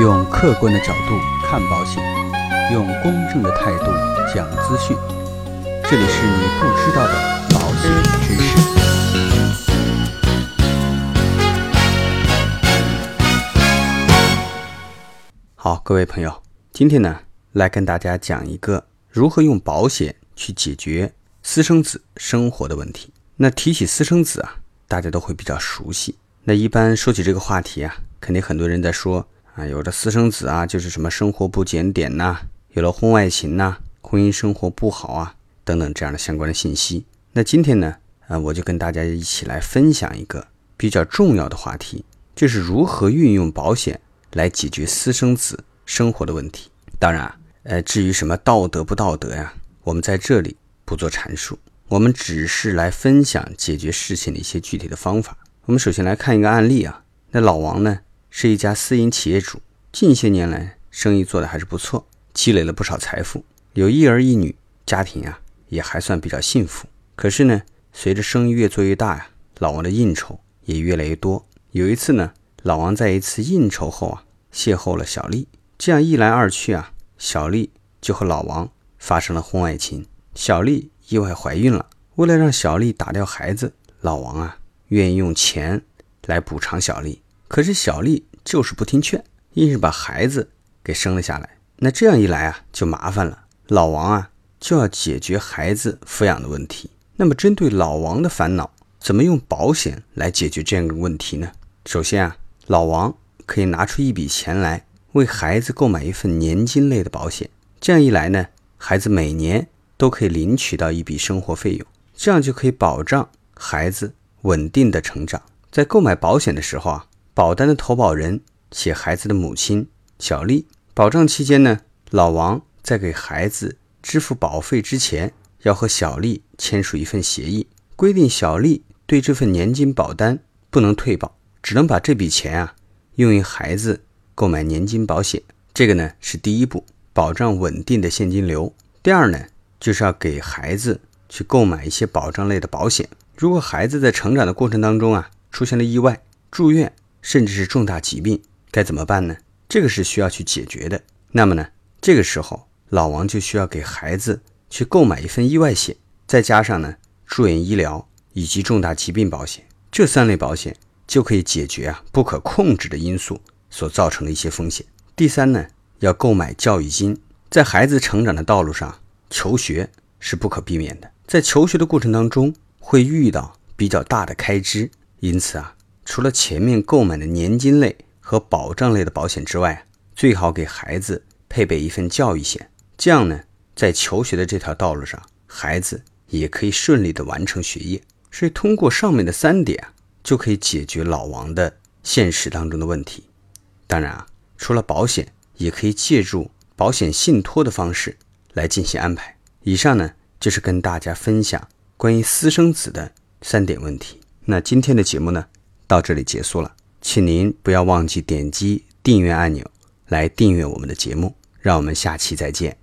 用客观的角度看保险，用公正的态度讲资讯。这里是你不知道的保险知识。好，各位朋友，今天呢，来跟大家讲一个如何用保险去解决私生子生活的问题。那提起私生子啊，大家都会比较熟悉。那一般说起这个话题啊，肯定很多人在说啊，有的私生子啊，就是什么生活不检点呐，有了婚外情呐，婚姻生活不好啊，等等这样的相关的信息。那今天呢，啊，我就跟大家一起来分享一个比较重要的话题，就是如何运用保险来解决私生子生活的问题。当然啊，呃，至于什么道德不道德呀，我们在这里不做阐述，我们只是来分享解决事情的一些具体的方法。我们首先来看一个案例啊，那老王呢是一家私营企业主，近些年来生意做得还是不错，积累了不少财富，有一儿一女，家庭啊也还算比较幸福。可是呢，随着生意越做越大呀，老王的应酬也越来越多。有一次呢，老王在一次应酬后啊，邂逅了小丽，这样一来二去啊，小丽就和老王发生了婚外情，小丽意外怀孕了。为了让小丽打掉孩子，老王啊。愿意用钱来补偿小丽，可是小丽就是不听劝，硬是把孩子给生了下来。那这样一来啊，就麻烦了。老王啊，就要解决孩子抚养的问题。那么，针对老王的烦恼，怎么用保险来解决这样一个问题呢？首先啊，老王可以拿出一笔钱来为孩子购买一份年金类的保险。这样一来呢，孩子每年都可以领取到一笔生活费用，这样就可以保障孩子。稳定的成长，在购买保险的时候啊，保单的投保人写孩子的母亲小丽。保障期间呢，老王在给孩子支付保费之前，要和小丽签署一份协议，规定小丽对这份年金保单不能退保，只能把这笔钱啊用于孩子购买年金保险。这个呢是第一步，保障稳定的现金流。第二呢，就是要给孩子去购买一些保障类的保险。如果孩子在成长的过程当中啊出现了意外、住院，甚至是重大疾病，该怎么办呢？这个是需要去解决的。那么呢，这个时候老王就需要给孩子去购买一份意外险，再加上呢住院医疗以及重大疾病保险，这三类保险就可以解决啊不可控制的因素所造成的一些风险。第三呢，要购买教育金，在孩子成长的道路上，求学是不可避免的，在求学的过程当中。会遇到比较大的开支，因此啊，除了前面购买的年金类和保障类的保险之外，最好给孩子配备一份教育险，这样呢，在求学的这条道路上，孩子也可以顺利的完成学业。所以通过上面的三点，就可以解决老王的现实当中的问题。当然啊，除了保险，也可以借助保险信托的方式来进行安排。以上呢，就是跟大家分享。关于私生子的三点问题，那今天的节目呢，到这里结束了，请您不要忘记点击订阅按钮来订阅我们的节目，让我们下期再见。